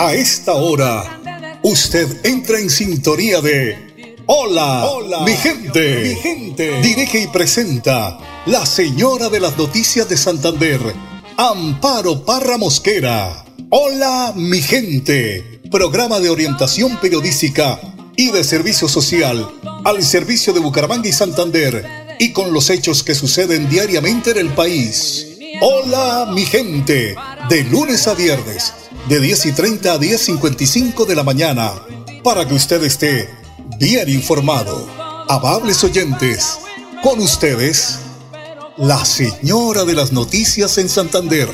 A esta hora, usted entra en sintonía de Hola, Hola mi gente. Mi gente. Dirige y presenta la señora de las noticias de Santander, Amparo Parra Mosquera. Hola, mi gente. Programa de orientación periodística y de servicio social al servicio de Bucaramanga y Santander y con los hechos que suceden diariamente en el país. Hola, mi gente. De lunes a viernes de 10 y 30 a 10.55 de la mañana, para que usted esté bien informado. Amables oyentes, con ustedes, la señora de las noticias en Santander,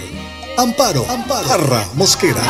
Amparo, Amparo, Arra Mosquera.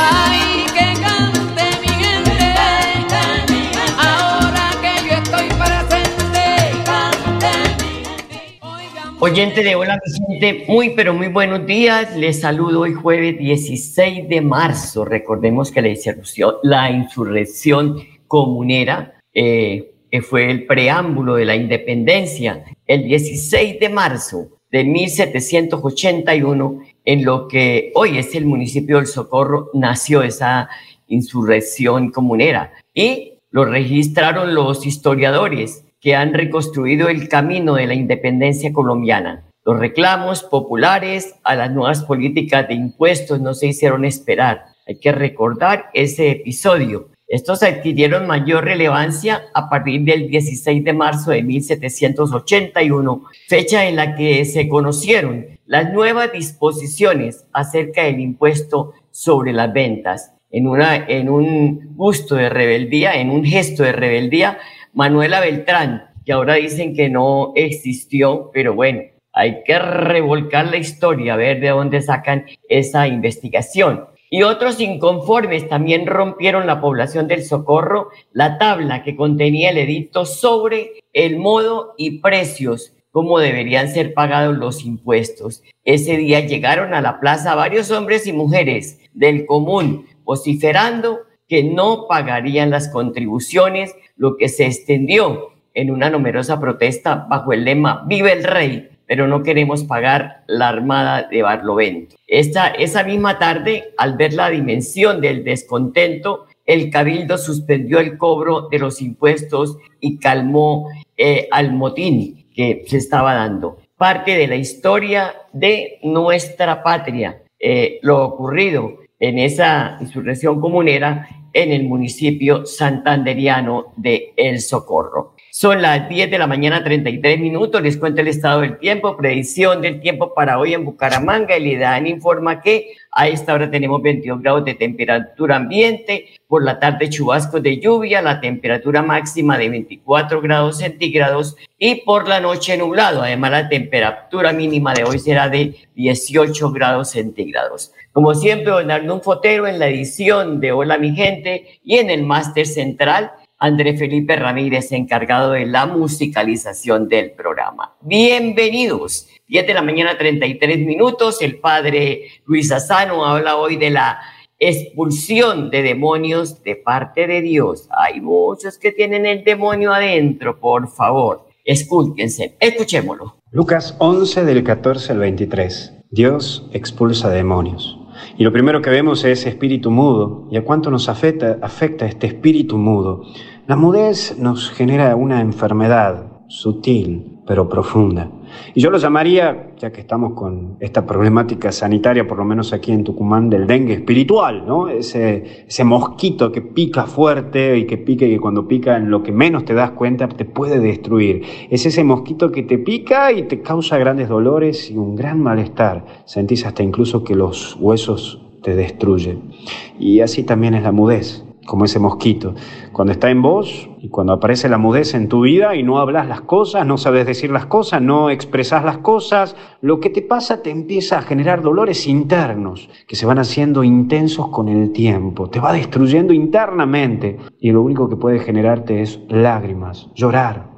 Oyente de Hola, gente, muy pero muy buenos días. Les saludo hoy jueves 16 de marzo. Recordemos que la insurrección, la insurrección comunera eh, fue el preámbulo de la independencia. El 16 de marzo de 1781, en lo que hoy es el municipio del Socorro, nació esa insurrección comunera y lo registraron los historiadores que han reconstruido el camino de la independencia colombiana. Los reclamos populares a las nuevas políticas de impuestos no se hicieron esperar. Hay que recordar ese episodio. Estos adquirieron mayor relevancia a partir del 16 de marzo de 1781, fecha en la que se conocieron las nuevas disposiciones acerca del impuesto sobre las ventas. En, una, en un gusto de rebeldía, en un gesto de rebeldía, Manuela Beltrán, que ahora dicen que no existió, pero bueno, hay que revolcar la historia, a ver de dónde sacan esa investigación. Y otros inconformes también rompieron la población del Socorro la tabla que contenía el edicto sobre el modo y precios, cómo deberían ser pagados los impuestos. Ese día llegaron a la plaza varios hombres y mujeres del común vociferando que no pagarían las contribuciones lo que se extendió en una numerosa protesta bajo el lema Vive el Rey, pero no queremos pagar la armada de Barlovento. Esta, esa misma tarde, al ver la dimensión del descontento, el cabildo suspendió el cobro de los impuestos y calmó eh, al motín que se estaba dando. Parte de la historia de nuestra patria, eh, lo ocurrido en esa insurrección comunera en el municipio santanderiano de El Socorro. Son las 10 de la mañana, 33 minutos. Les cuento el estado del tiempo, predicción del tiempo para hoy en Bucaramanga. El IDAN informa que a esta hora tenemos 22 grados de temperatura ambiente. Por la tarde, chubascos de lluvia, la temperatura máxima de 24 grados centígrados. Y por la noche, nublado. Además, la temperatura mínima de hoy será de 18 grados centígrados. Como siempre, don un Fotero en la edición de Hola mi gente y en el máster central, André Felipe Ramírez, encargado de la musicalización del programa. Bienvenidos. 10 de la mañana, 33 minutos. El padre Luis Asano habla hoy de la expulsión de demonios de parte de Dios. Hay muchos que tienen el demonio adentro, por favor. Escúlquense, escuchémoslo. Lucas 11 del 14 al 23. Dios expulsa demonios. Y lo primero que vemos es espíritu mudo. ¿Y a cuánto nos afecta, afecta este espíritu mudo? La mudez nos genera una enfermedad sutil, pero profunda. Y yo lo llamaría, que estamos con esta problemática sanitaria, por lo menos aquí en Tucumán, del dengue espiritual, ¿no? Ese, ese mosquito que pica fuerte y que pica y que cuando pica en lo que menos te das cuenta te puede destruir. Es ese mosquito que te pica y te causa grandes dolores y un gran malestar. Sentís hasta incluso que los huesos te destruyen. Y así también es la mudez como ese mosquito. Cuando está en vos y cuando aparece la mudez en tu vida y no hablas las cosas, no sabes decir las cosas, no expresas las cosas, lo que te pasa te empieza a generar dolores internos que se van haciendo intensos con el tiempo, te va destruyendo internamente y lo único que puede generarte es lágrimas, llorar.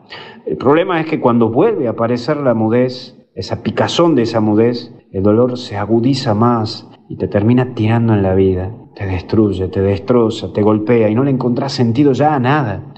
El problema es que cuando vuelve a aparecer la mudez, esa picazón de esa mudez, el dolor se agudiza más y te termina tirando en la vida te destruye, te destroza, te golpea y no le encontrás sentido ya a nada.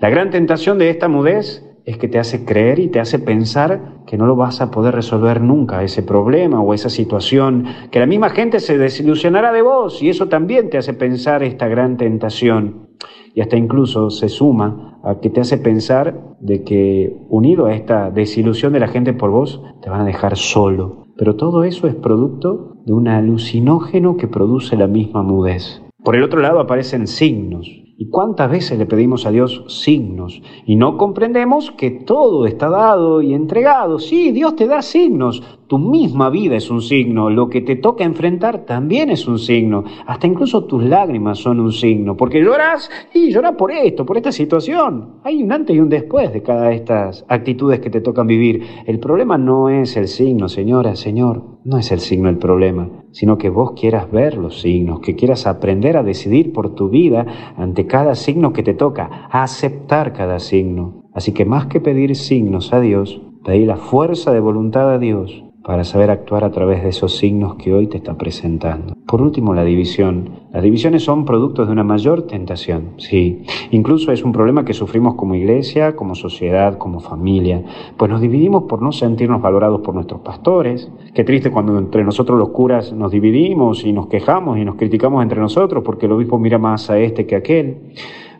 La gran tentación de esta mudez es que te hace creer y te hace pensar que no lo vas a poder resolver nunca, ese problema o esa situación, que la misma gente se desilusionará de vos y eso también te hace pensar esta gran tentación y hasta incluso se suma a que te hace pensar de que unido a esta desilusión de la gente por vos, te van a dejar solo. Pero todo eso es producto de un alucinógeno que produce la misma mudez. Por el otro lado aparecen signos, ¿Y cuántas veces le pedimos a Dios signos? Y no comprendemos que todo está dado y entregado. Sí, Dios te da signos, tu misma vida es un signo, lo que te toca enfrentar también es un signo, hasta incluso tus lágrimas son un signo, porque lloras y lloras por esto, por esta situación. Hay un antes y un después de cada de estas actitudes que te tocan vivir. El problema no es el signo, señora, señor, no es el signo el problema, sino que vos quieras ver los signos, que quieras aprender a decidir por tu vida ante cada signo que te toca, a aceptar cada signo. Así que más que pedir signos a Dios, pedí la fuerza de voluntad a Dios para saber actuar a través de esos signos que hoy te está presentando. Por último, la división. Las divisiones son productos de una mayor tentación, sí. Incluso es un problema que sufrimos como iglesia, como sociedad, como familia, pues nos dividimos por no sentirnos valorados por nuestros pastores. Qué triste cuando entre nosotros los curas nos dividimos y nos quejamos y nos criticamos entre nosotros porque el obispo mira más a este que a aquel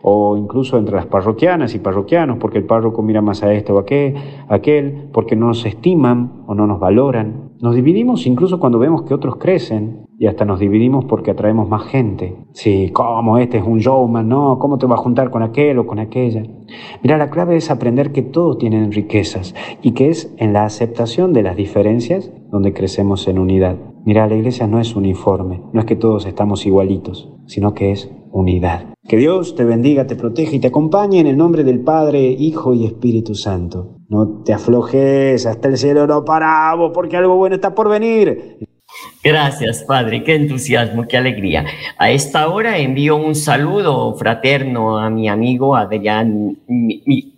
o incluso entre las parroquianas y parroquianos, porque el párroco mira más a este o a aquel, aquel, porque no nos estiman o no nos valoran. Nos dividimos incluso cuando vemos que otros crecen y hasta nos dividimos porque atraemos más gente. Sí, ¿cómo este es un showman? No, ¿cómo te va a juntar con aquel o con aquella? Mira, la clave es aprender que todos tienen riquezas y que es en la aceptación de las diferencias donde crecemos en unidad. Mira, la iglesia no es uniforme, no es que todos estamos igualitos, sino que es unidad. Que Dios te bendiga, te protege y te acompañe en el nombre del Padre, Hijo y Espíritu Santo. No te aflojes, hasta el cielo no paramos, porque algo bueno está por venir. Gracias, Padre, qué entusiasmo, qué alegría. A esta hora envío un saludo fraterno a mi amigo Adrián,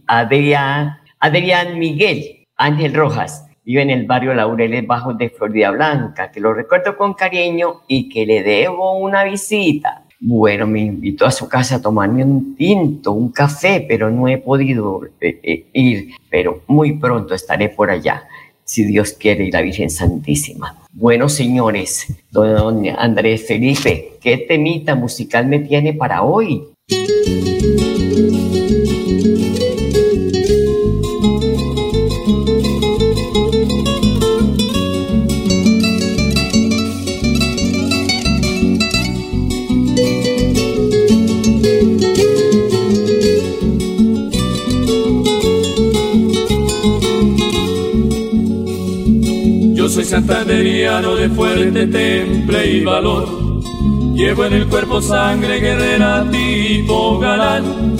Adrián, Adrián Miguel Ángel Rojas. Vive en el barrio Laureles Bajos de Florida Blanca, que lo recuerdo con cariño y que le debo una visita. Bueno, me invitó a su casa a tomarme un tinto, un café, pero no he podido eh, eh, ir, pero muy pronto estaré por allá, si Dios quiere, y la Virgen Santísima. Bueno, señores, don Andrés Felipe, ¿qué temita musical me tiene para hoy? Santanderiano de fuerte temple y valor. Llevo en el cuerpo sangre guerrera tipo galán,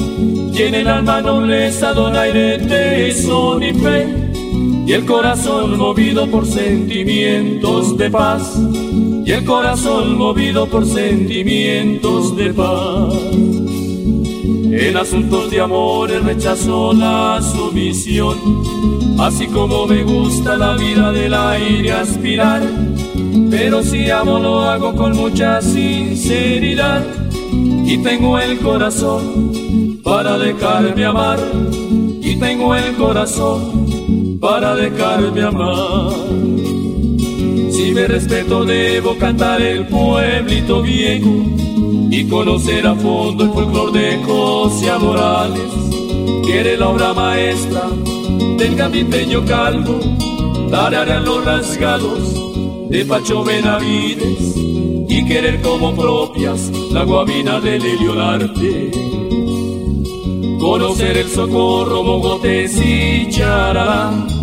y en el alma nobleza donaire, tesón y fe, y el corazón movido por sentimientos de paz, y el corazón movido por sentimientos de paz. En asuntos de amores rechazo la sumisión, así como me gusta la vida del aire aspirar. Pero si amo lo hago con mucha sinceridad y tengo el corazón para dejarme amar y tengo el corazón para dejarme amar. Si me respeto debo cantar el pueblito viejo y conocer a fondo el folclor de José Morales, que la obra maestra del gambiteño calvo, tararear los rasgados de Pacho Benavides y querer como propias la guabina de Lelio Conocer el socorro, mogotes y charán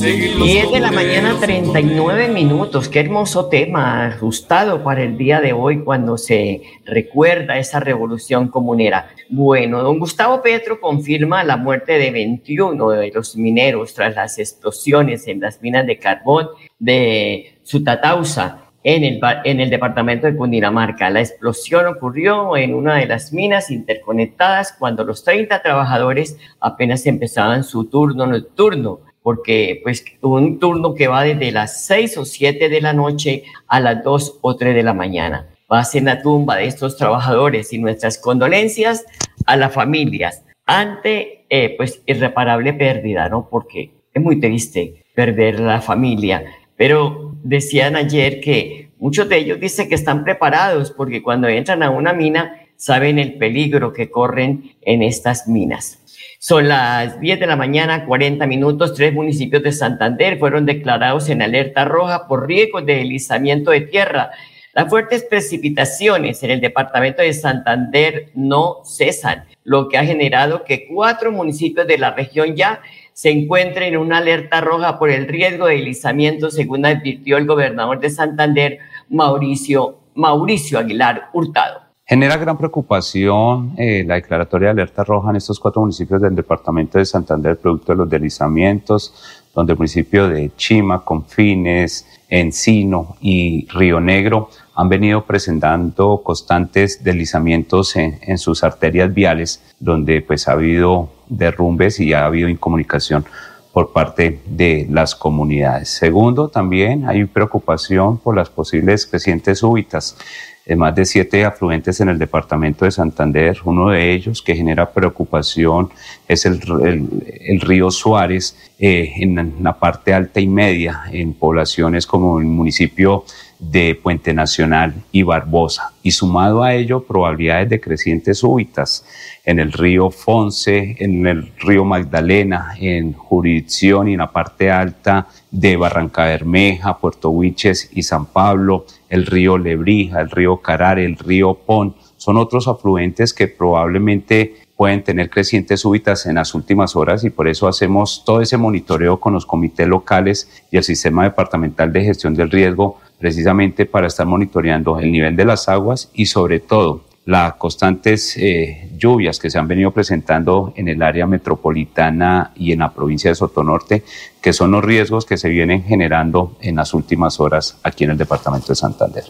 10 de la mañana, 39 minutos. Qué hermoso tema, ajustado para el día de hoy cuando se recuerda esa revolución comunera. Bueno, don Gustavo Petro confirma la muerte de 21 de los mineros tras las explosiones en las minas de carbón de Sutatausa. En el, en el departamento de Cundinamarca. La explosión ocurrió en una de las minas interconectadas cuando los 30 trabajadores apenas empezaban su turno nocturno porque pues un turno que va desde las 6 o 7 de la noche a las 2 o 3 de la mañana. Va a ser la tumba de estos trabajadores y nuestras condolencias a las familias ante eh, pues irreparable pérdida, ¿no? Porque es muy triste perder la familia. Pero decían ayer que muchos de ellos dicen que están preparados porque cuando entran a una mina saben el peligro que corren en estas minas. Son las 10 de la mañana, 40 minutos. Tres municipios de Santander fueron declarados en alerta roja por riesgo de deslizamiento de tierra. Las fuertes precipitaciones en el departamento de Santander no cesan, lo que ha generado que cuatro municipios de la región ya se encuentren en una alerta roja por el riesgo de deslizamiento, según advirtió el gobernador de Santander, Mauricio, Mauricio Aguilar Hurtado. Genera gran preocupación eh, la declaratoria de alerta roja en estos cuatro municipios del departamento de Santander, producto de los deslizamientos, donde el municipio de Chima, Confines, Encino y Río Negro han venido presentando constantes deslizamientos en, en, sus arterias viales, donde pues ha habido derrumbes y ha habido incomunicación por parte de las comunidades. Segundo, también hay preocupación por las posibles crecientes súbitas más de siete afluentes en el departamento de Santander. Uno de ellos que genera preocupación es el, el, río Suárez eh, en la parte alta y media, en poblaciones como el municipio de Puente Nacional y Barbosa. Y sumado a ello, probabilidades de crecientes súbitas en el río Fonce, en el río Magdalena, en jurisdicción y en la parte alta de Barranca Bermeja, Puerto Huiches y San Pablo, el río Lebrija, el río Carare, el río Pon, son otros afluentes que probablemente pueden tener crecientes súbitas en las últimas horas y por eso hacemos todo ese monitoreo con los comités locales y el sistema departamental de gestión del riesgo precisamente para estar monitoreando el nivel de las aguas y sobre todo las constantes eh, lluvias que se han venido presentando en el área metropolitana y en la provincia de Sotonorte, que son los riesgos que se vienen generando en las últimas horas aquí en el departamento de Santander.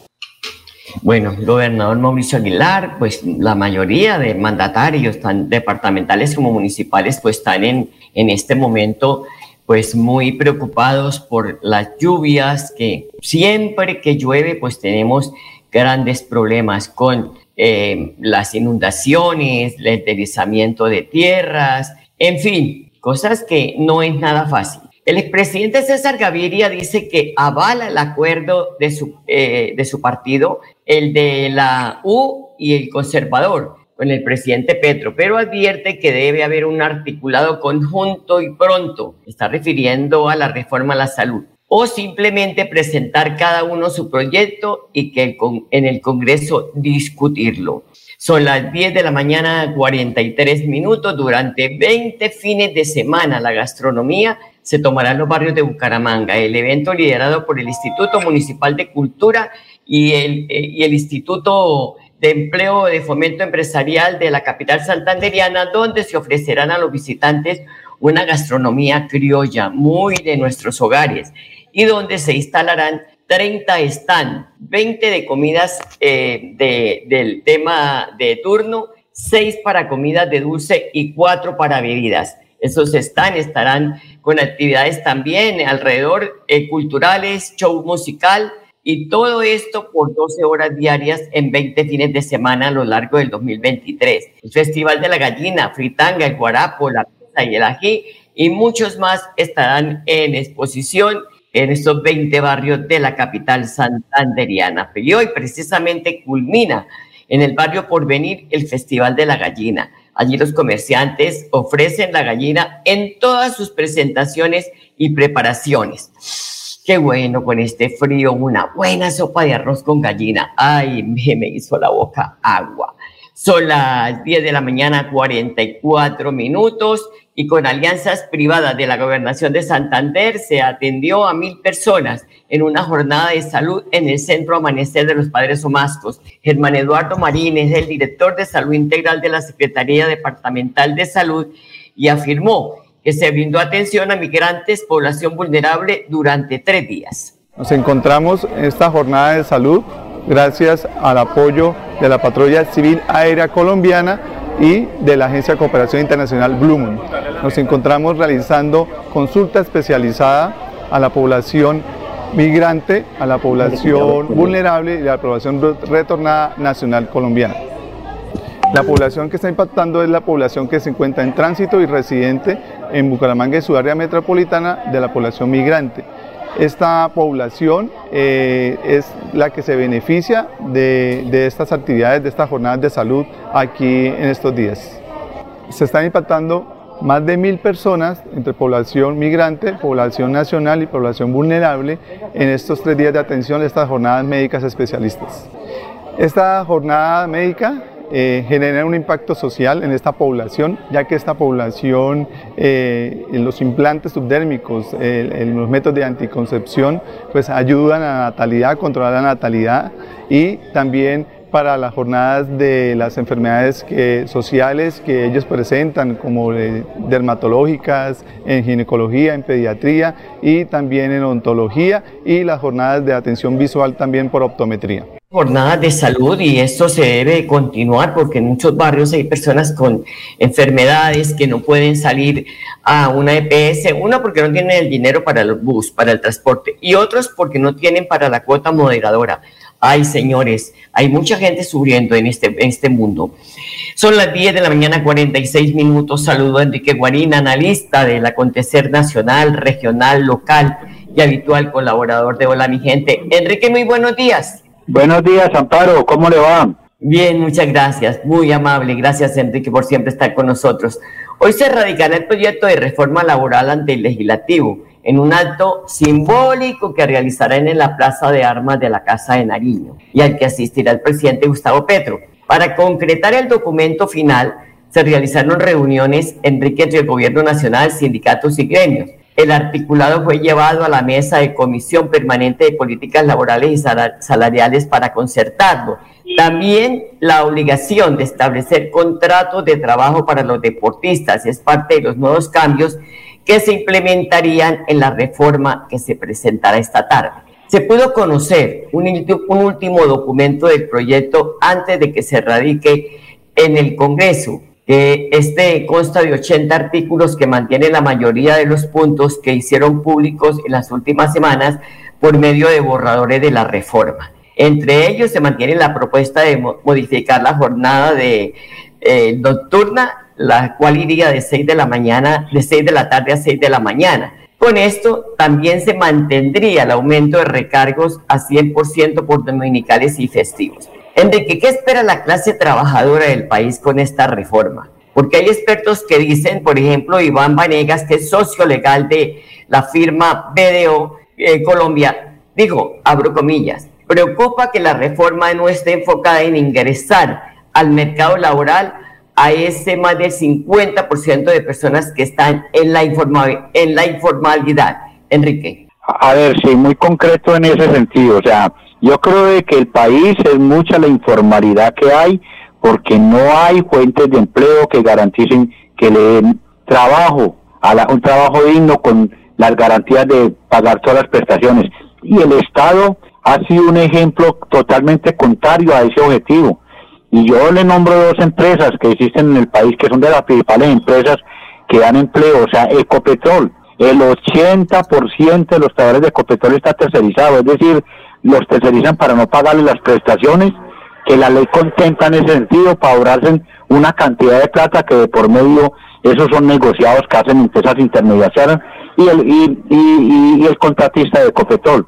Bueno, gobernador Mauricio Aguilar, pues la mayoría de mandatarios, tan departamentales como municipales, pues están en, en este momento pues muy preocupados por las lluvias, que siempre que llueve pues tenemos grandes problemas con eh, las inundaciones, el deslizamiento de tierras, en fin, cosas que no es nada fácil. El expresidente César Gaviria dice que avala el acuerdo de su, eh, de su partido, el de la U y el conservador, con el presidente Petro, pero advierte que debe haber un articulado conjunto y pronto. Está refiriendo a la reforma a la salud. O simplemente presentar cada uno su proyecto y que en el Congreso discutirlo. Son las 10 de la mañana, 43 minutos. Durante 20 fines de semana, la gastronomía se tomará en los barrios de Bucaramanga. El evento liderado por el Instituto Municipal de Cultura y el, eh, y el Instituto de Empleo de Fomento Empresarial de la capital santanderiana, donde se ofrecerán a los visitantes una gastronomía criolla muy de nuestros hogares y donde se instalarán 30 stands, 20 de comidas eh, de, del tema de turno, 6 para comidas de dulce y 4 para bebidas. Esos stands estarán con actividades también alrededor eh, culturales, show musical, y todo esto por 12 horas diarias en 20 fines de semana a lo largo del 2023. El Festival de la Gallina, Fritanga, el Guarapo, la Pizza y el Ají y muchos más estarán en exposición en estos 20 barrios de la capital santanderiana. Y hoy precisamente culmina en el barrio Porvenir el Festival de la Gallina. Allí los comerciantes ofrecen la gallina en todas sus presentaciones y preparaciones. Qué bueno con este frío, una buena sopa de arroz con gallina. Ay, me, me hizo la boca agua. Son las 10 de la mañana, 44 minutos, y con alianzas privadas de la Gobernación de Santander se atendió a mil personas en una jornada de salud en el Centro Amanecer de los Padres Omascos. Germán Eduardo Marín es el director de Salud Integral de la Secretaría Departamental de Salud y afirmó que se brindó atención a migrantes, población vulnerable, durante tres días. Nos encontramos en esta jornada de salud gracias al apoyo de la Patrulla Civil Aérea Colombiana y de la Agencia de Cooperación Internacional Blue Nos encontramos realizando consulta especializada a la población migrante, a la población vulnerable y a la población retornada nacional colombiana. La población que está impactando es la población que se encuentra en tránsito y residente en Bucaramanga y su área metropolitana de la población migrante. Esta población eh, es la que se beneficia de, de estas actividades, de estas jornadas de salud aquí en estos días. Se están impactando más de mil personas entre población migrante, población nacional y población vulnerable en estos tres días de atención de estas jornadas médicas especialistas. Esta jornada médica eh, genera un impacto social en esta población, ya que esta población, eh, los implantes subdérmicos, los métodos de anticoncepción, pues ayudan a la natalidad, a controlar la natalidad y también para las jornadas de las enfermedades sociales que ellos presentan, como dermatológicas, en ginecología, en pediatría y también en ontología y las jornadas de atención visual también por optometría jornadas de salud y esto se debe continuar porque en muchos barrios hay personas con enfermedades que no pueden salir a una EPS, una porque no tienen el dinero para el bus, para el transporte y otros porque no tienen para la cuota moderadora. Ay, señores, hay mucha gente sufriendo en este, en este mundo. Son las 10 de la mañana, 46 minutos. Saludo a Enrique Guarín, analista del acontecer nacional, regional, local y habitual colaborador de Hola, mi gente. Enrique, muy buenos días. Buenos días, Amparo, ¿cómo le va? Bien, muchas gracias, muy amable. Gracias, Enrique, por siempre estar con nosotros. Hoy se radicará el proyecto de reforma laboral ante el legislativo en un acto simbólico que realizarán en la Plaza de Armas de la Casa de Nariño y al que asistirá el presidente Gustavo Petro. Para concretar el documento final, se realizaron reuniones, Enrique, entre el Gobierno Nacional, sindicatos y gremios el articulado fue llevado a la mesa de Comisión Permanente de Políticas Laborales y Salariales para concertarlo. También la obligación de establecer contratos de trabajo para los deportistas es parte de los nuevos cambios que se implementarían en la reforma que se presentará esta tarde. Se pudo conocer un, un último documento del proyecto antes de que se radique en el Congreso, este consta de 80 artículos que mantienen la mayoría de los puntos que hicieron públicos en las últimas semanas por medio de borradores de la reforma. Entre ellos se mantiene la propuesta de modificar la jornada de eh, nocturna, la cual iría de 6 de la mañana, de 6 de la tarde a 6 de la mañana. Con esto también se mantendría el aumento de recargos a 100% por dominicales y festivos. Enrique, ¿qué espera la clase trabajadora del país con esta reforma? Porque hay expertos que dicen, por ejemplo, Iván Vanegas, que es socio legal de la firma BDO eh, Colombia, dijo, abro comillas, preocupa que la reforma no esté enfocada en ingresar al mercado laboral a ese más del 50% de personas que están en la, en la informalidad. Enrique. A ver, sí, muy concreto en ese sentido. O sea, yo creo que el país es mucha la informalidad que hay porque no hay fuentes de empleo que garanticen que le den trabajo, a un trabajo digno con las garantías de pagar todas las prestaciones. Y el Estado ha sido un ejemplo totalmente contrario a ese objetivo. Y yo le nombro dos empresas que existen en el país que son de las principales empresas que dan empleo, o sea, Ecopetrol. El 80% de los trabajadores de Ecopetrol está tercerizado, es decir, los tercerizan para no pagarle las prestaciones, que la ley contempla en ese sentido para ahorrarse una cantidad de plata que de por medio esos son negociados que hacen empresas intermediarias y el, y, el contratista de Copetol.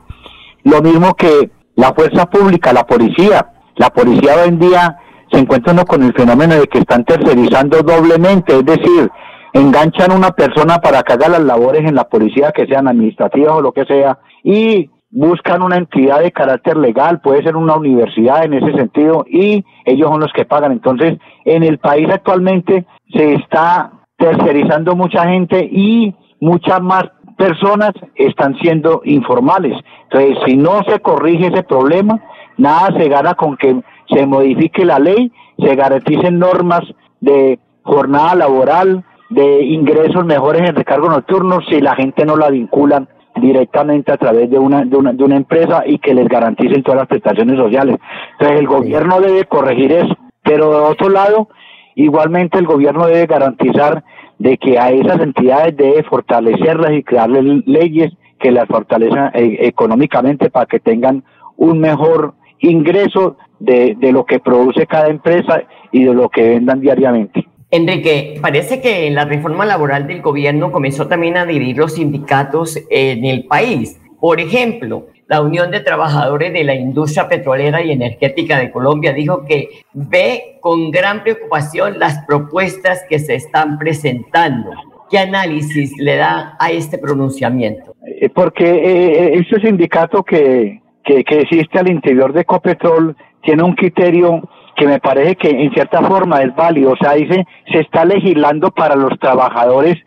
Lo mismo que la fuerza pública, la policía. La policía hoy en día se encuentra uno con el fenómeno de que están tercerizando doblemente, es decir, enganchan a una persona para que haga las labores en la policía, que sean administrativas o lo que sea, y buscan una entidad de carácter legal, puede ser una universidad en ese sentido, y ellos son los que pagan. Entonces, en el país actualmente se está tercerizando mucha gente y muchas más personas están siendo informales. Entonces, si no se corrige ese problema, nada se gana con que se modifique la ley, se garanticen normas de jornada laboral, de ingresos mejores en recargo nocturno, si la gente no la vinculan directamente a través de una, de una, de una empresa y que les garanticen todas las prestaciones sociales. Entonces el gobierno debe corregir eso, pero de otro lado, igualmente el gobierno debe garantizar de que a esas entidades debe fortalecerlas y crearles leyes que las fortalezcan eh, económicamente para que tengan un mejor ingreso de, de lo que produce cada empresa y de lo que vendan diariamente. Enrique, parece que la reforma laboral del gobierno comenzó también a dividir los sindicatos en el país. Por ejemplo, la Unión de Trabajadores de la Industria Petrolera y Energética de Colombia dijo que ve con gran preocupación las propuestas que se están presentando. ¿Qué análisis le da a este pronunciamiento? Eh, porque eh, ese sindicato que, que, que existe al interior de Copetrol tiene un criterio que me parece que en cierta forma es válido. O sea, dice, se está legislando para los trabajadores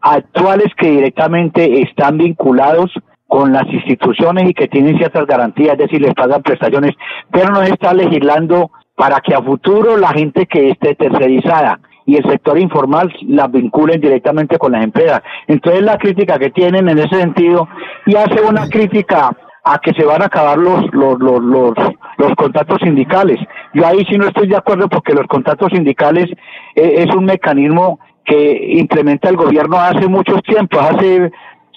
actuales que directamente están vinculados con las instituciones y que tienen ciertas garantías, es decir, les pagan prestaciones, pero no se está legislando para que a futuro la gente que esté tercerizada y el sector informal la vinculen directamente con las empresas. Entonces la crítica que tienen en ese sentido y hace una crítica a que se van a acabar los, los, los, los, los contratos sindicales. Yo ahí sí no estoy de acuerdo porque los contratos sindicales eh, es un mecanismo que implementa el gobierno hace muchos tiempos, hace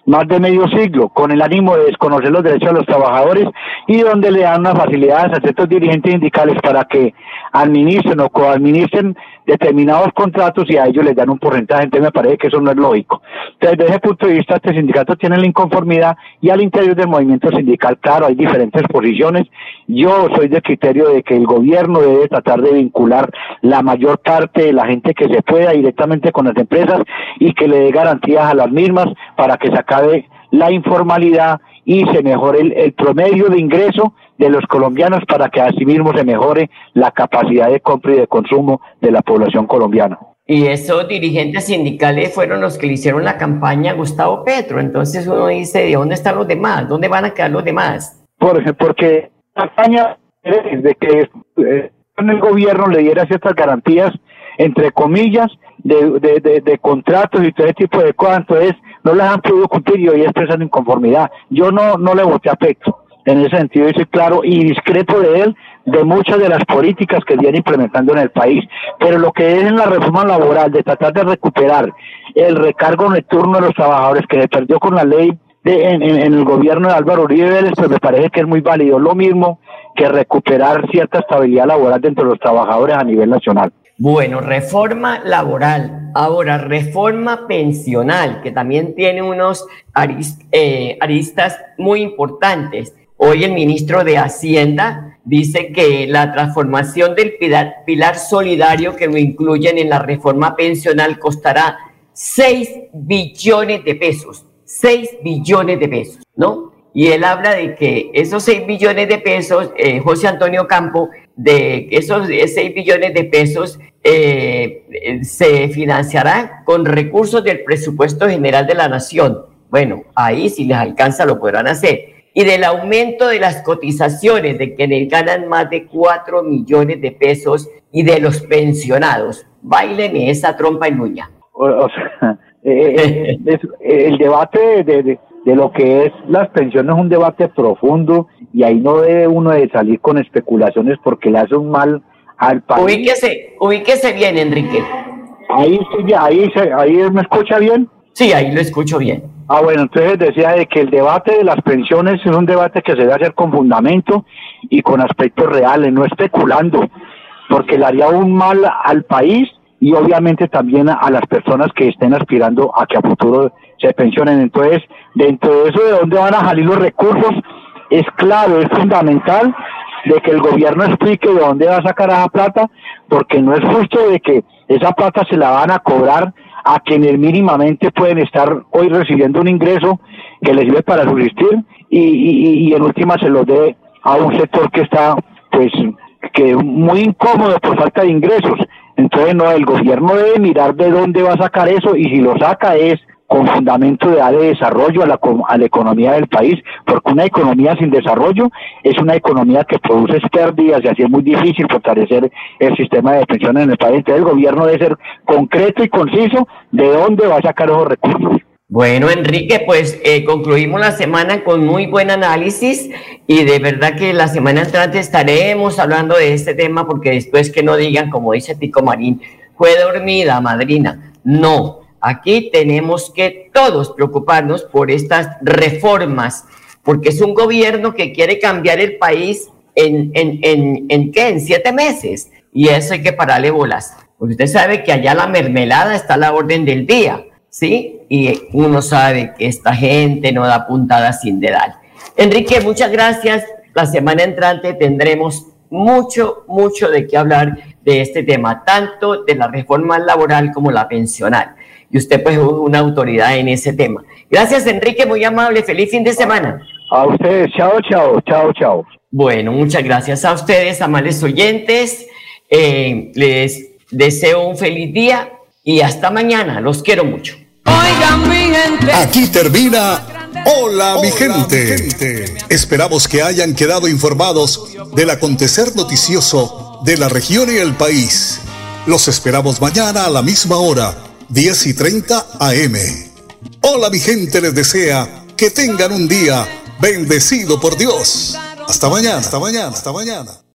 más de medio siglo, con el ánimo de desconocer los derechos de los trabajadores y donde le dan unas facilidades a ciertos dirigentes sindicales para que administren o coadministren determinados contratos y a ellos les dan un porcentaje, entonces me parece que eso no es lógico. Entonces, desde ese punto de vista, este sindicato tiene la inconformidad y al interior del movimiento sindical, claro, hay diferentes posiciones. Yo soy del criterio de que el gobierno debe tratar de vincular la mayor parte de la gente que se pueda directamente con las empresas y que le dé garantías a las mismas para que se acabe la informalidad y se mejore el, promedio de ingreso de los colombianos para que asimismo se mejore la capacidad de compra y de consumo de la población colombiana. Y esos dirigentes sindicales fueron los que le hicieron la campaña a Gustavo Petro. Entonces uno dice, ¿de dónde están los demás? ¿Dónde van a quedar los demás? Por, porque la campaña de que eh, el gobierno le diera ciertas garantías, entre comillas, de, de, de, contratos y todo ese tipo de cosas. Entonces, no las han podido cumplir y hoy expresan inconformidad. Yo no, no le voté a Petro. En ese sentido, dice claro y discrepo de él de muchas de las políticas que viene implementando en el país. Pero lo que es en la reforma laboral, de tratar de recuperar el recargo nocturno de los trabajadores que se perdió con la ley de, en, en, el gobierno de Álvaro Uribe Vélez, pues me parece que es muy válido. Lo mismo que recuperar cierta estabilidad laboral dentro de los trabajadores a nivel nacional. Bueno, reforma laboral. Ahora, reforma pensional, que también tiene unos eh, aristas muy importantes. Hoy el ministro de Hacienda dice que la transformación del pilar, pilar solidario que lo incluyen en la reforma pensional costará 6 billones de pesos. 6 billones de pesos, ¿no? Y él habla de que esos 6 billones de pesos, eh, José Antonio Campo, de esos 6 billones de pesos eh, se financiará con recursos del presupuesto general de la nación. Bueno, ahí si les alcanza lo podrán hacer. Y del aumento de las cotizaciones de quienes ganan más de 4 millones de pesos y de los pensionados. Bailen esa trompa en uña. O, sea, eh, eh, el debate de, de lo que es las pensiones es un debate profundo y ahí no debe uno de salir con especulaciones porque le hace un mal al país. Ubíquese, ubíquese bien, Enrique. Ahí, ahí, ahí me escucha bien. Sí, ahí lo escucho bien. Ah, bueno, entonces decía de que el debate de las pensiones es un debate que se debe hacer con fundamento y con aspectos reales, no especulando, porque le haría un mal al país y obviamente también a, las personas que estén aspirando a que a futuro se pensionen. Entonces, dentro de eso, ¿de dónde van a salir los recursos? Es claro, es fundamental de que el gobierno explique de dónde va a sacar esa plata, porque no es justo de que esa plata se la van a cobrar a quienes mínimamente pueden estar hoy recibiendo un ingreso que les sirve para subsistir y, y, y en última se lo dé a un sector que está pues que muy incómodo por falta de ingresos. Entonces no, el gobierno debe mirar de dónde va a sacar eso y si lo saca es con fundamento de de desarrollo a la, a la economía del país, porque una economía sin desarrollo es una economía que produce pérdidas y así es muy difícil fortalecer el sistema de pensiones en el país. Entonces el gobierno debe ser concreto y conciso de dónde va a sacar esos recursos. Bueno, Enrique, pues eh, concluimos la semana con muy buen análisis y de verdad que la semana entrante estaremos hablando de este tema porque después que no digan, como dice Tico Marín, fue dormida, madrina. No, Aquí tenemos que todos preocuparnos por estas reformas, porque es un gobierno que quiere cambiar el país en, en, en, qué, en siete meses. Y eso hay que pararle bolas. Porque usted sabe que allá la mermelada está a la orden del día, ¿sí? Y uno sabe que esta gente no da puntada sin dedal. Enrique, muchas gracias. La semana entrante tendremos mucho, mucho de qué hablar de este tema, tanto de la reforma laboral como la pensional. Y usted pues es una autoridad en ese tema. Gracias, Enrique, muy amable. Feliz fin de semana. A ustedes, chao, chao, chao, chao. Bueno, muchas gracias a ustedes, amables oyentes. Eh, les deseo un feliz día y hasta mañana. Los quiero mucho. Oigan, mi gente. Aquí termina Hola, mi, gente. Esperamos que hayan quedado informados del acontecer noticioso de la región y el país. Los esperamos mañana a la misma hora, 10 y 30 AM. Hola, mi gente les desea que tengan un día bendecido por Dios. Hasta mañana, hasta mañana, hasta mañana.